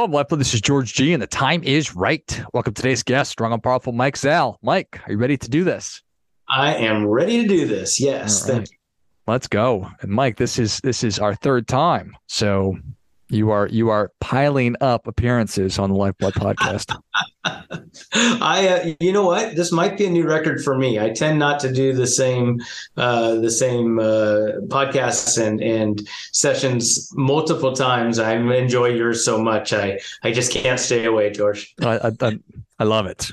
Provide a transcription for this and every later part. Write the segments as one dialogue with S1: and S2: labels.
S1: Well, Michael, this is George G, and the time is right. Welcome to today's guest, strong and powerful Mike Zalle. Mike, are you ready to do this?
S2: I am ready to do this. Yes, right. thank you.
S1: Let's go. And Mike, this is this is our third time, so you are you are piling up appearances on the Lifeblood podcast.
S2: I, uh, you know what? This might be a new record for me. I tend not to do the same, uh, the same uh, podcasts and and sessions multiple times. I enjoy yours so much. I I just can't stay away, George.
S1: I I, I love it.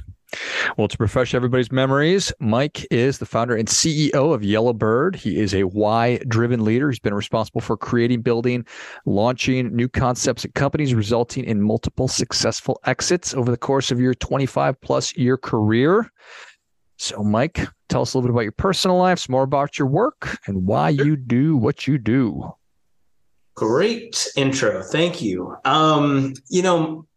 S1: Well, to refresh everybody's memories, Mike is the founder and CEO of Yellowbird. He is a why driven leader. He's been responsible for creating, building, launching new concepts and companies, resulting in multiple successful exits over the course of your 25 plus year career. So, Mike, tell us a little bit about your personal life, some more about your work, and why you do what you do.
S2: Great intro. Thank you. Um, you know,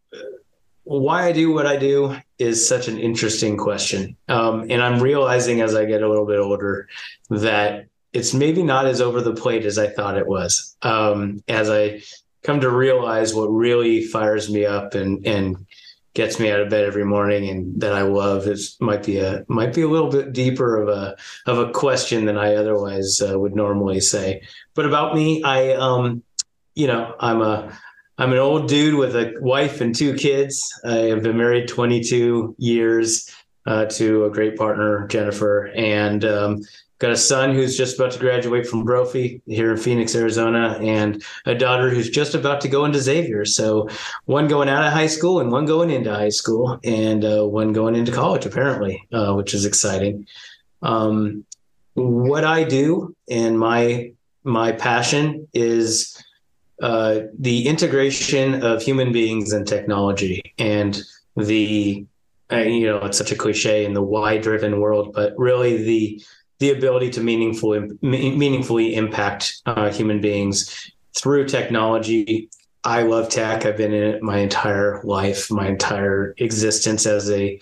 S2: why I do what I do is such an interesting question. Um, and I'm realizing as I get a little bit older that it's maybe not as over the plate as I thought it was. Um, as I come to realize what really fires me up and, and gets me out of bed every morning and that I love is might be a might be a little bit deeper of a of a question than I otherwise uh, would normally say. But about me, I um, you know, I'm a I'm an old dude with a wife and two kids. I have been married 22 years uh, to a great partner, Jennifer, and um, got a son who's just about to graduate from Brophy here in Phoenix, Arizona, and a daughter who's just about to go into Xavier. So one going out of high school and one going into high school, and uh, one going into college, apparently, uh, which is exciting. Um, what I do and my my passion is uh, the integration of human beings and technology and the uh, you know it's such a cliche in the why driven world but really the the ability to meaningfully meaningfully impact uh, human beings through technology. I love tech. I've been in it my entire life my entire existence as a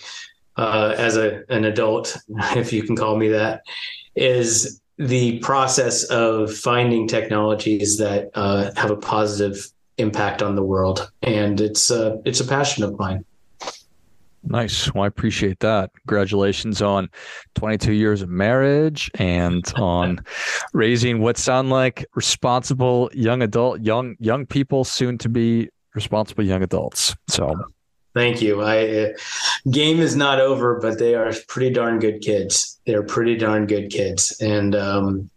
S2: uh, as a an adult if you can call me that is the process of finding technologies that uh, have a positive impact on the world, and it's uh, it's a passion of mine.
S1: Nice. Well, I appreciate that. Congratulations on 22 years of marriage and on raising what sound like responsible young adult, young young people, soon to be responsible young adults. So
S2: Thank you. I uh, game is not over, but they are pretty darn good kids. They're pretty darn good kids, and um,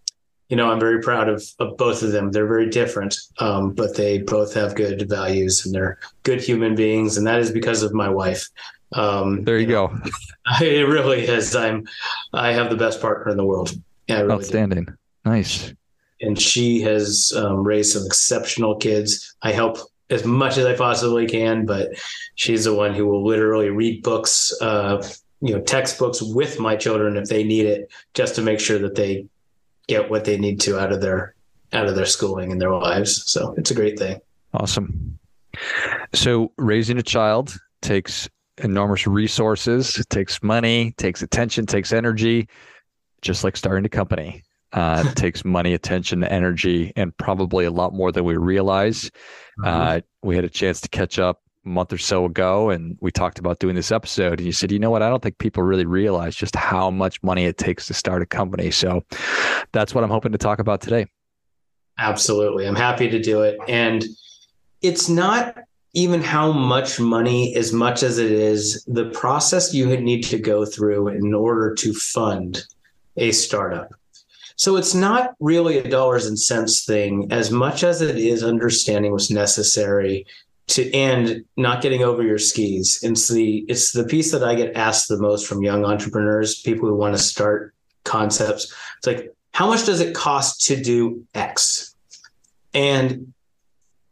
S2: you know I'm very proud of, of both of them. They're very different, um, but they both have good values and they're good human beings, and that is because of my wife.
S1: Um, there you, you know, go.
S2: It really is. I'm I have the best partner in the world.
S1: Yeah, really outstanding. Do. Nice.
S2: And she has um, raised some exceptional kids. I help as much as I possibly can, but she's the one who will literally read books, uh, you know, textbooks with my children if they need it, just to make sure that they get what they need to out of their out of their schooling and their lives. So it's a great thing.
S1: Awesome. So raising a child takes enormous resources, it takes money, takes attention, takes energy, just like starting a company. Uh, it takes money, attention, energy, and probably a lot more than we realize. Mm-hmm. Uh, we had a chance to catch up a month or so ago, and we talked about doing this episode. And you said, you know what? I don't think people really realize just how much money it takes to start a company. So that's what I'm hoping to talk about today.
S2: Absolutely. I'm happy to do it. And it's not even how much money as much as it is the process you need to go through in order to fund a startup so it's not really a dollars and cents thing as much as it is understanding what's necessary to and not getting over your skis. It's the it's the piece that I get asked the most from young entrepreneurs, people who want to start concepts. It's like, how much does it cost to do X? And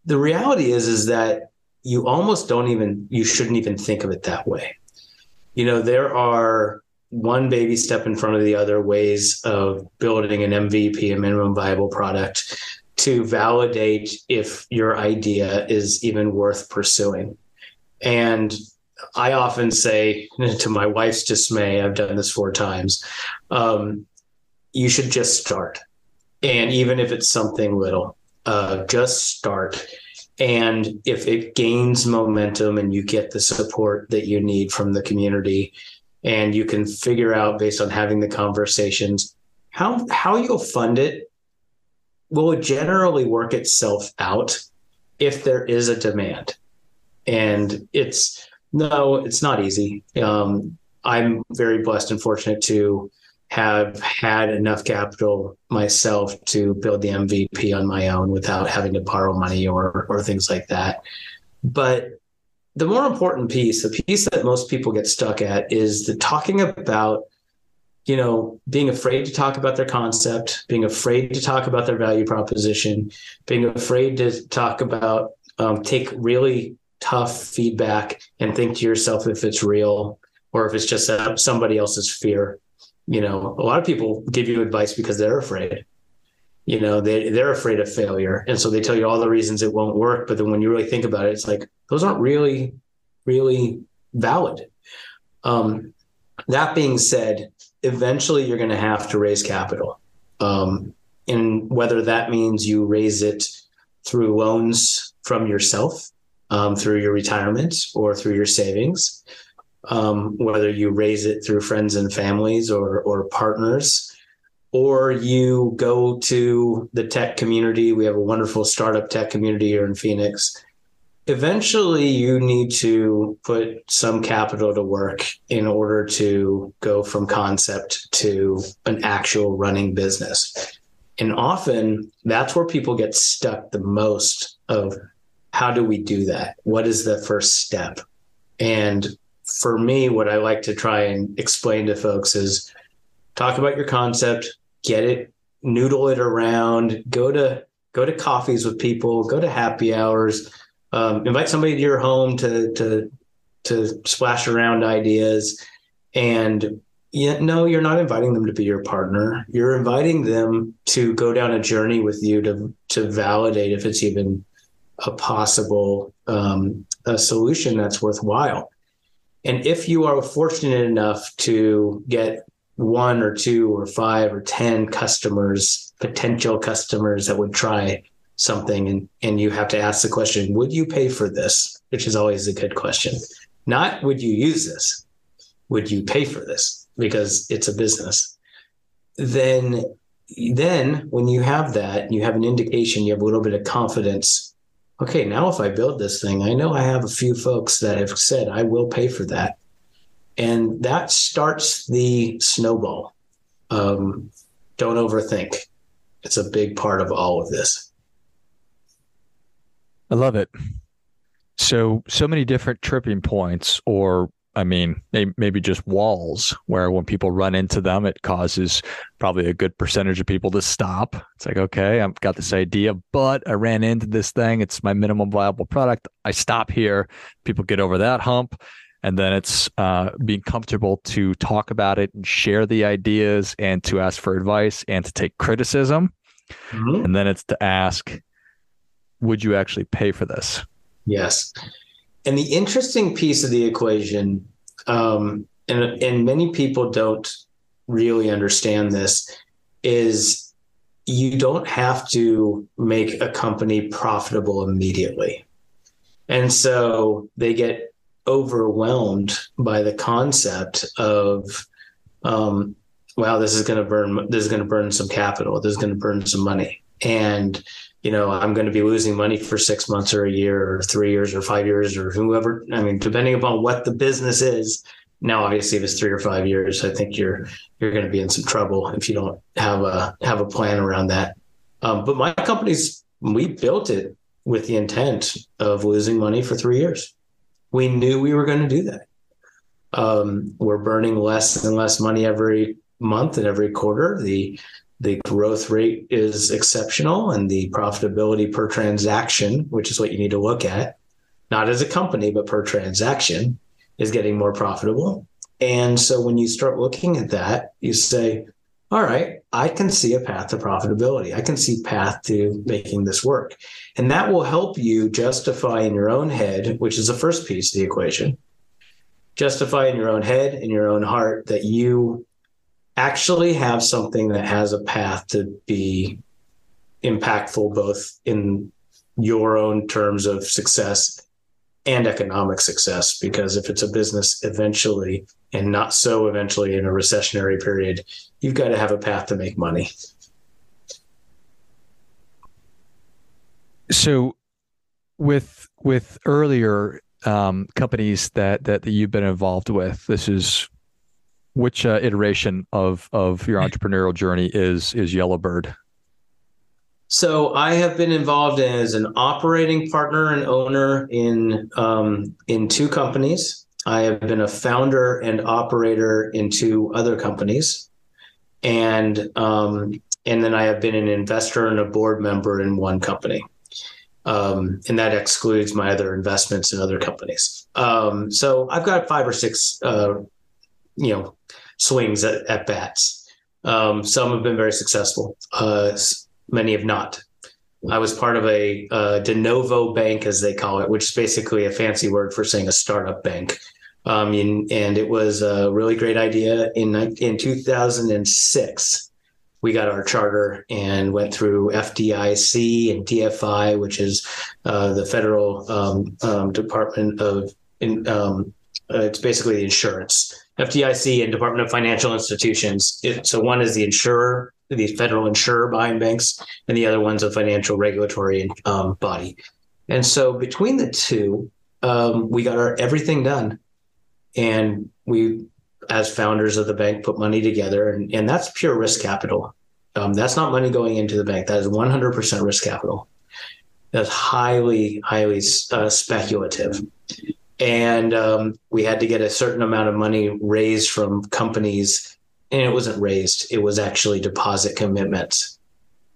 S2: the reality is is that you almost don't even you shouldn't even think of it that way. You know, there are one baby step in front of the other ways of building an MVP, a minimum viable product, to validate if your idea is even worth pursuing. And I often say, to my wife's dismay, I've done this four times, um, you should just start. And even if it's something little, uh, just start And if it gains momentum and you get the support that you need from the community, and you can figure out based on having the conversations how how you'll fund it will generally work itself out if there is a demand. And it's no, it's not easy. Um, I'm very blessed and fortunate to have had enough capital myself to build the MVP on my own without having to borrow money or or things like that. But the more important piece, the piece that most people get stuck at is the talking about you know, being afraid to talk about their concept, being afraid to talk about their value proposition, being afraid to talk about, um, take really tough feedback and think to yourself if it's real or if it's just somebody else's fear. You know, a lot of people give you advice because they're afraid. You know, they they're afraid of failure, and so they tell you all the reasons it won't work. But then when you really think about it, it's like those aren't really, really valid. Um, that being said, eventually you're going to have to raise capital. Um, and whether that means you raise it through loans from yourself, um, through your retirement, or through your savings, um, whether you raise it through friends and families or, or partners, or you go to the tech community. We have a wonderful startup tech community here in Phoenix eventually you need to put some capital to work in order to go from concept to an actual running business. And often that's where people get stuck the most of how do we do that? What is the first step? And for me what i like to try and explain to folks is talk about your concept get it noodle it around go to go to coffees with people go to happy hours um, invite somebody to your home to to to splash around ideas. And you no you're not inviting them to be your partner. You're inviting them to go down a journey with you to to validate if it's even a possible um, a solution that's worthwhile. And if you are fortunate enough to get one or two or five or ten customers potential customers that would try something and and you have to ask the question would you pay for this? Which is always a good question. Not would you use this would you pay for this? Because it's a business. Then then when you have that you have an indication you have a little bit of confidence. Okay now if i build this thing i know i have a few folks that have said i will pay for that. And that starts the snowball. Um, don't overthink. It's a big part of all of this
S1: I love it. So, so many different tripping points, or I mean, maybe just walls where when people run into them, it causes probably a good percentage of people to stop. It's like, okay, I've got this idea, but I ran into this thing. It's my minimum viable product. I stop here. People get over that hump. And then it's uh, being comfortable to talk about it and share the ideas and to ask for advice and to take criticism. Mm-hmm. And then it's to ask, would you actually pay for this?
S2: Yes. And the interesting piece of the equation, um, and, and many people don't really understand this, is you don't have to make a company profitable immediately. And so they get overwhelmed by the concept of, um, wow, this is going to burn, this is going to burn some capital, this is going to burn some money. And you know, I'm going to be losing money for six months or a year or three years or five years or whoever. I mean, depending upon what the business is. Now, obviously, if it's three or five years, I think you're you're going to be in some trouble if you don't have a have a plan around that. Um, but my company's we built it with the intent of losing money for three years. We knew we were going to do that. Um, we're burning less and less money every month and every quarter. The the growth rate is exceptional and the profitability per transaction, which is what you need to look at, not as a company, but per transaction, is getting more profitable. And so when you start looking at that, you say, all right, I can see a path to profitability. I can see path to making this work. And that will help you justify in your own head, which is the first piece of the equation, justify in your own head, in your own heart that you actually have something that has a path to be impactful both in your own terms of success and economic success because if it's a business eventually and not so eventually in a recessionary period you've got to have a path to make money.
S1: So with with earlier um, companies that, that that you've been involved with this is which uh, iteration of of your entrepreneurial journey is is yellowbird
S2: so I have been involved as an operating partner and owner in um, in two companies. I have been a founder and operator in two other companies, and um, and then I have been an investor and a board member in one company, um, and that excludes my other investments in other companies. Um, so I've got five or six, uh, you know, swings at, at bats. Um, some have been very successful. Uh, many have not. I was part of a de novo bank, as they call it, which is basically a fancy word for saying a startup bank. Um, and, and it was a really great idea. In in 2006, we got our charter and went through FDIC and DFI, which is uh, the federal um, um, Department of. In, um, uh, it's basically the insurance. FDIC and Department of Financial Institutions. It, so one is the insurer, the federal insurer behind banks, and the other one's a financial regulatory um, body. And so between the two, um, we got our everything done, and we, as founders of the bank, put money together, and, and that's pure risk capital. Um, that's not money going into the bank. That is 100% risk capital. That's highly, highly uh, speculative and um, we had to get a certain amount of money raised from companies. And it wasn't raised. It was actually deposit commitments.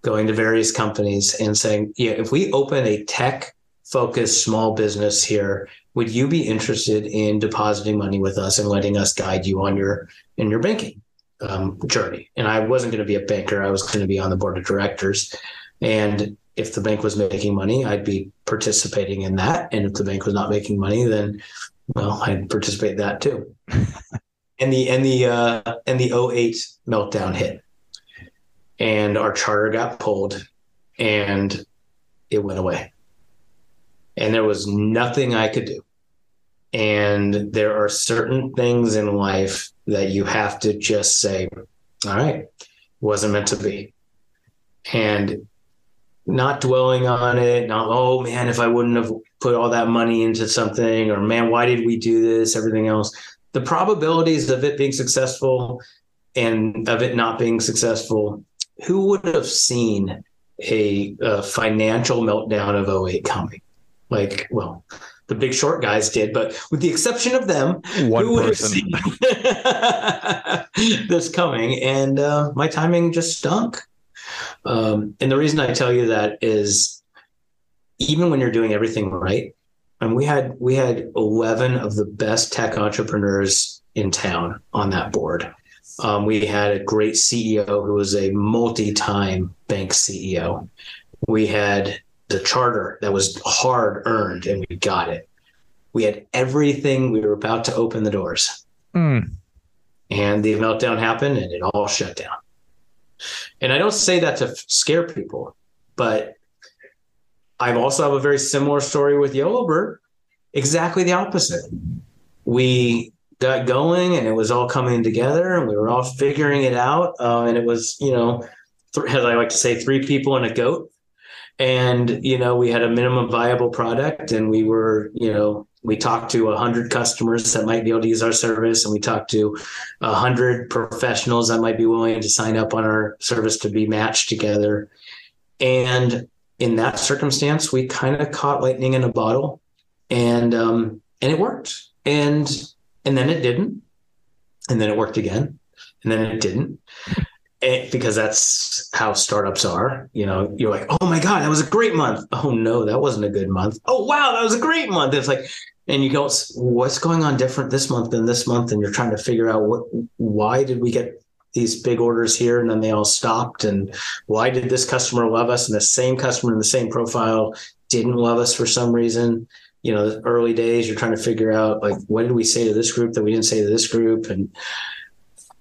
S2: Going to various companies and saying yeah if we open a tech focused small business here would you be interested in depositing money with us and letting us guide you on your in your banking um, journey? And i wasn't going to be a banker. I was going to be on the board of directors. And if the bank was making money, I'd be participating in that. And if the bank was not making money, then well, I'd participate in that too. and the and the uh, and the 08 meltdown hit, and our charter got pulled, and it went away. And there was nothing I could do. And there are certain things in life that you have to just say, all right, wasn't meant to be. And not dwelling on it, not, oh man, if I wouldn't have put all that money into something, or man, why did we do this? Everything else. The probabilities of it being successful and of it not being successful, who would have seen a, a financial meltdown of 08 coming? Like, well, the big short guys did, but with the exception of them,
S1: One
S2: who would
S1: person.
S2: have seen this coming? And uh, my timing just stunk. Um, and the reason I tell you that is even when you're doing everything right, and we had we had 11 of the best tech entrepreneurs in town on that board. Um, we had a great CEO who was a multi-time bank CEO. We had the charter that was hard earned, and we got it. We had everything. We were about to open the doors,
S1: mm.
S2: and the meltdown happened, and it all shut down. And I don't say that to scare people, but I also have a very similar story with Yellowbird. Exactly the opposite. We got going and it was all coming together and we were all figuring it out. Uh, and it was, you know, th- as I like to say, three people and a goat. And, you know, we had a minimum viable product and we were, you know, we talked to 100 customers that might be able to use our service and we talked to 100 professionals that might be willing to sign up on our service to be matched together and in that circumstance we kind of caught lightning in a bottle and um, and it worked and and then it didn't and then it worked again and then it didn't and because that's how startups are. You know, you're like, oh my God, that was a great month. Oh no, that wasn't a good month. Oh wow, that was a great month. It's like, and you go, what's going on different this month than this month? And you're trying to figure out what, why did we get these big orders here and then they all stopped? And why did this customer love us and the same customer in the same profile didn't love us for some reason? You know, the early days, you're trying to figure out like, what did we say to this group that we didn't say to this group? And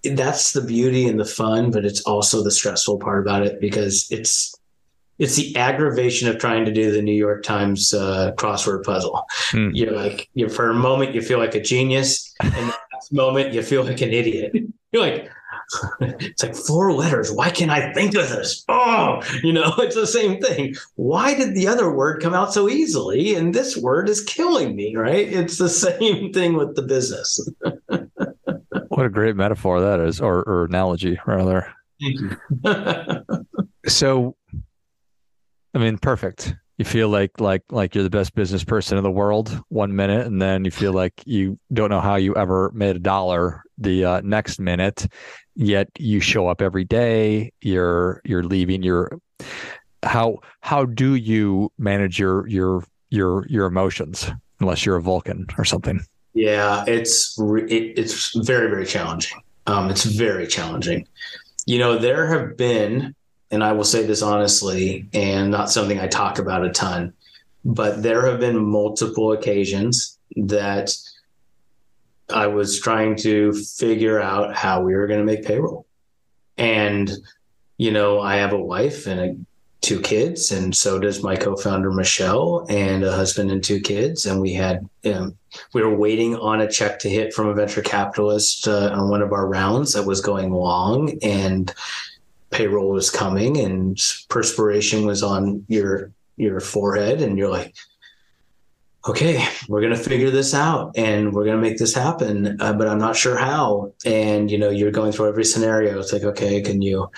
S2: that's the beauty and the fun, but it's also the stressful part about it because it's it's the aggravation of trying to do the New York Times uh, crossword puzzle.
S1: Hmm.
S2: You're like, you for a moment you feel like a genius, and the next moment you feel like an idiot. You're like, it's like four letters. Why can't I think of this? Oh, you know, it's the same thing. Why did the other word come out so easily, and this word is killing me? Right? It's the same thing with the business.
S1: What a great metaphor that is, or, or analogy rather.
S2: Thank you.
S1: So, I mean, perfect. You feel like like like you're the best business person in the world one minute, and then you feel like you don't know how you ever made a dollar the uh, next minute. Yet you show up every day. You're you're leaving. You're how how do you manage your your your your emotions unless you're a Vulcan or something?
S2: Yeah, it's it, it's very very challenging. Um, it's very challenging. You know, there have been, and I will say this honestly, and not something I talk about a ton, but there have been multiple occasions that I was trying to figure out how we were going to make payroll, and you know, I have a wife and a two kids, and so does my co-founder Michelle, and a husband and two kids, and we had we were waiting on a check to hit from a venture capitalist uh, on one of our rounds that was going long, and payroll was coming, and perspiration was on your your forehead, and you're like. Okay, we're gonna figure this out, and we're gonna make this happen, uh, but I'm not sure how. And you know, you're going through every scenario. It's like, okay, can you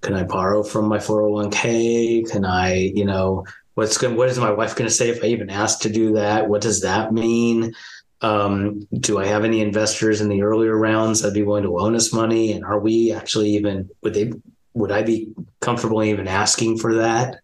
S2: can I borrow from my 401k? Can I, you know, what's going what is my wife going to say if I even ask to do that? What does that mean? Um, do I have any investors in the earlier rounds that'd be willing to loan us money? And are we actually even would they would I be comfortable even asking for that?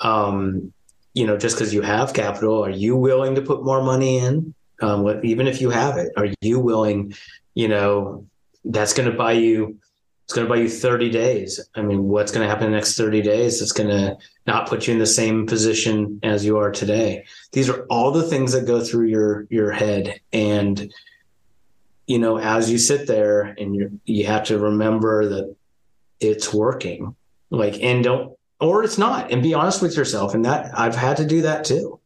S2: Um, you know, just because you have capital, are you willing to put more money in? Um, what, even if you have it, are you willing? You know, that's going to buy you it's going to buy you 30 days. I mean, what's going to happen in the next 30 days? It's going to not put you in the same position as you are today. These are all the things that go through your your head and you know, as you sit there and you you have to remember that it's working. Like and don't or it's not and be honest with yourself and that I've had to do that too.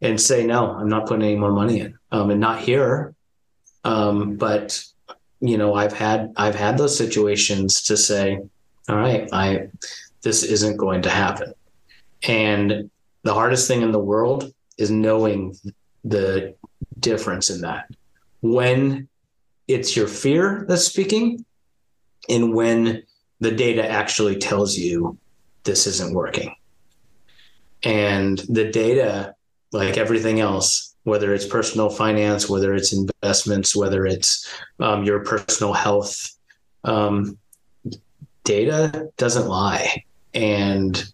S2: And say no, I'm not putting any more money in. Um and not here. Um but you know i've had i've had those situations to say all right i this isn't going to happen and the hardest thing in the world is knowing the difference in that when it's your fear that's speaking and when the data actually tells you this isn't working and the data like everything else whether it's personal finance, whether it's investments, whether it's um, your personal health. Um, data doesn't lie. And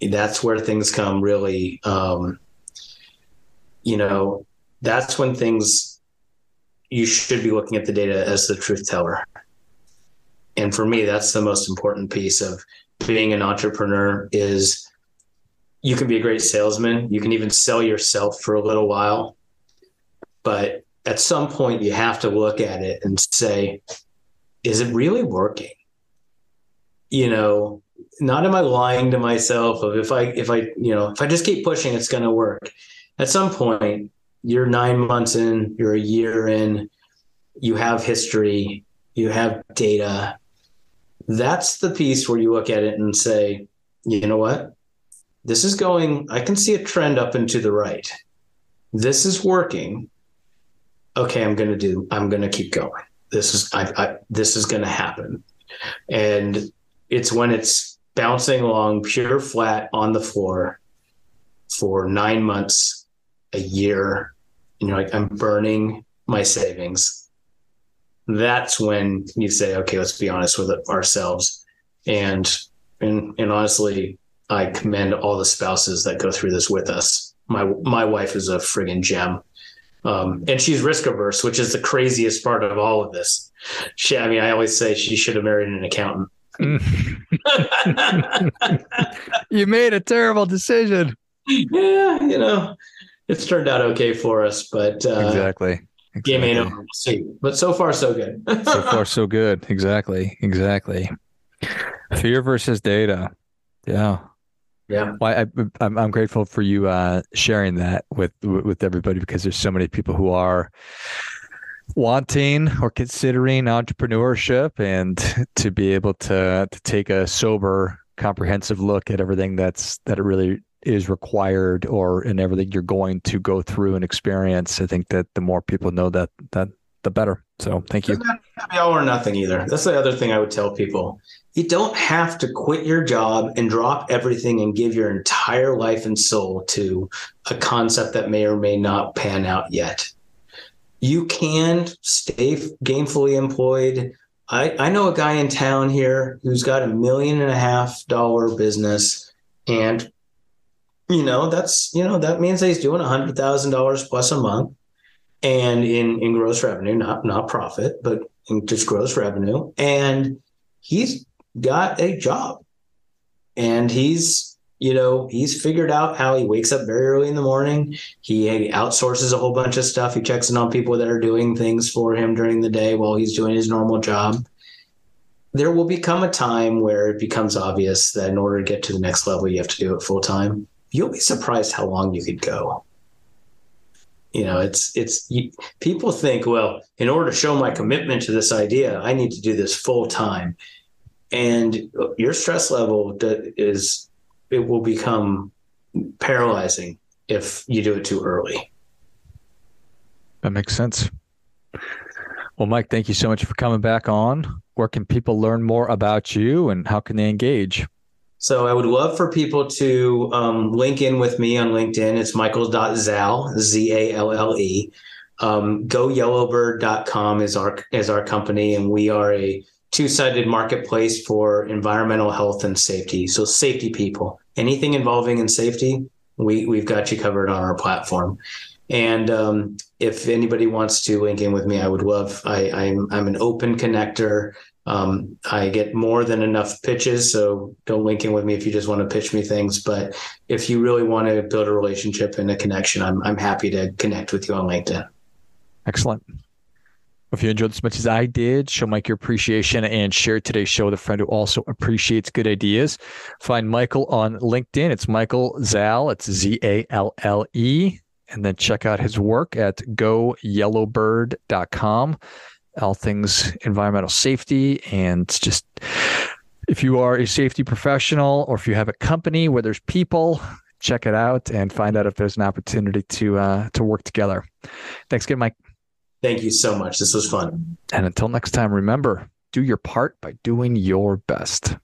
S2: that's where things come really, um, you know, that's when things, you should be looking at the data as the truth teller. And for me, that's the most important piece of being an entrepreneur is you can be a great salesman. You can even sell yourself for a little while. But at some point, you have to look at it and say, is it really working? You know, not am I lying to myself of if I, if I, you know, if I just keep pushing, it's going to work. At some point, you're nine months in, you're a year in, you have history, you have data. That's the piece where you look at it and say, you know what? this is going, I can see a trend up and to the right. This is working. Okay, I'm going to do, I'm going to keep going. This is, I, I this is going to happen. And it's when it's bouncing along pure flat on the floor for nine months, a year, and you're like, I'm burning my savings. That's when you say, okay, let's be honest with ourselves. And, and, and honestly, I commend all the spouses that go through this with us. My my wife is a friggin' gem. Um, and she's risk averse, which is the craziest part of all of this. She, I mean, I always say she should have married an accountant.
S1: you made a terrible decision.
S2: Yeah, you know, it's turned out okay for us, but uh,
S1: exactly. Exactly.
S2: Game ain't over. We'll see, but so far so good.
S1: so far so good. Exactly. Exactly. Fear versus data. Yeah.
S2: Yeah.
S1: Well, I, I'm I'm grateful for you uh, sharing that with with everybody because there's so many people who are wanting or considering entrepreneurship and to be able to to take a sober comprehensive look at everything that's that it really is required or in everything you're going to go through and experience i think that the more people know that that the better. So thank you.
S2: Be all or nothing either. That's the other thing i would tell people. You don't have to quit your job and drop everything and give your entire life and soul to a concept that may or may not pan out yet. You can stay gainfully employed. I, I know a guy in town here who's got a million and a half dollar business and you know that's you know that means that he's doing a hundred thousand dollars plus a month and in in gross revenue not not profit but in just gross revenue and he's got a job and he's you know, he's figured out how he wakes up very early in the morning. He outsources a whole bunch of stuff. He checks in on people that are doing things for him during the day while he's doing his normal job. There will become a time where it becomes obvious that in order to get to the next level, you have to do it full time. You'll be surprised how long you could go. You know, it's it's you, people think, well, in order to show my commitment to this idea, I need to do this full time, and your stress level is it will become paralyzing if you do it too early.
S1: That makes sense. Well, Mike, thank you so much for coming back on. Where can people learn more about you and how can they engage?
S2: So I would love for people to um, link in with me on LinkedIn. It's michael.zalle, Z-A-L-L-E. Um, GoYellowbird.com is our is our company, and we are a two-sided marketplace for environmental health and safety. So safety people, anything involving in safety, we we've got you covered on our platform. And um, if anybody wants to link in with me, I would love. I, I'm I'm an open connector. Um, I get more than enough pitches, so don't link in with me if you just want to pitch me things. But if you really want to build a relationship and a connection, I'm I'm happy to connect with you on LinkedIn.
S1: Excellent. If you enjoyed as much as I did, show Mike your appreciation and share today's show with a friend who also appreciates good ideas. Find Michael on LinkedIn. It's Michael Zalle. It's Z A L L E. And then check out his work at goyellowbird.com. All things environmental safety and just if you are a safety professional or if you have a company where there's people, check it out and find out if there's an opportunity to uh, to work together. Thanks again, Mike.
S2: Thank you so much. This was fun.
S1: And until next time, remember do your part by doing your best.